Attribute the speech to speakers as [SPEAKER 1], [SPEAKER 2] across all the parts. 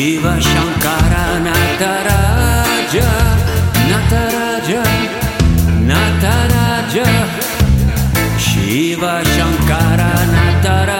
[SPEAKER 1] Shiva Shankara Nataraja Nataraja Nataraja. Shiva Shankara Nataraja.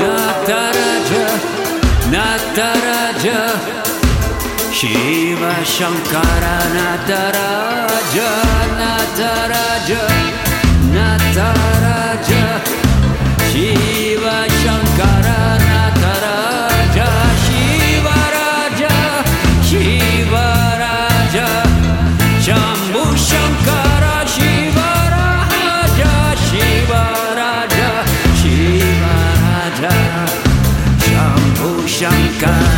[SPEAKER 1] Nataraja, Nataraja, Shiva Shankara Nataraja, Nataraja, Nataraja, Shiva. Shankar.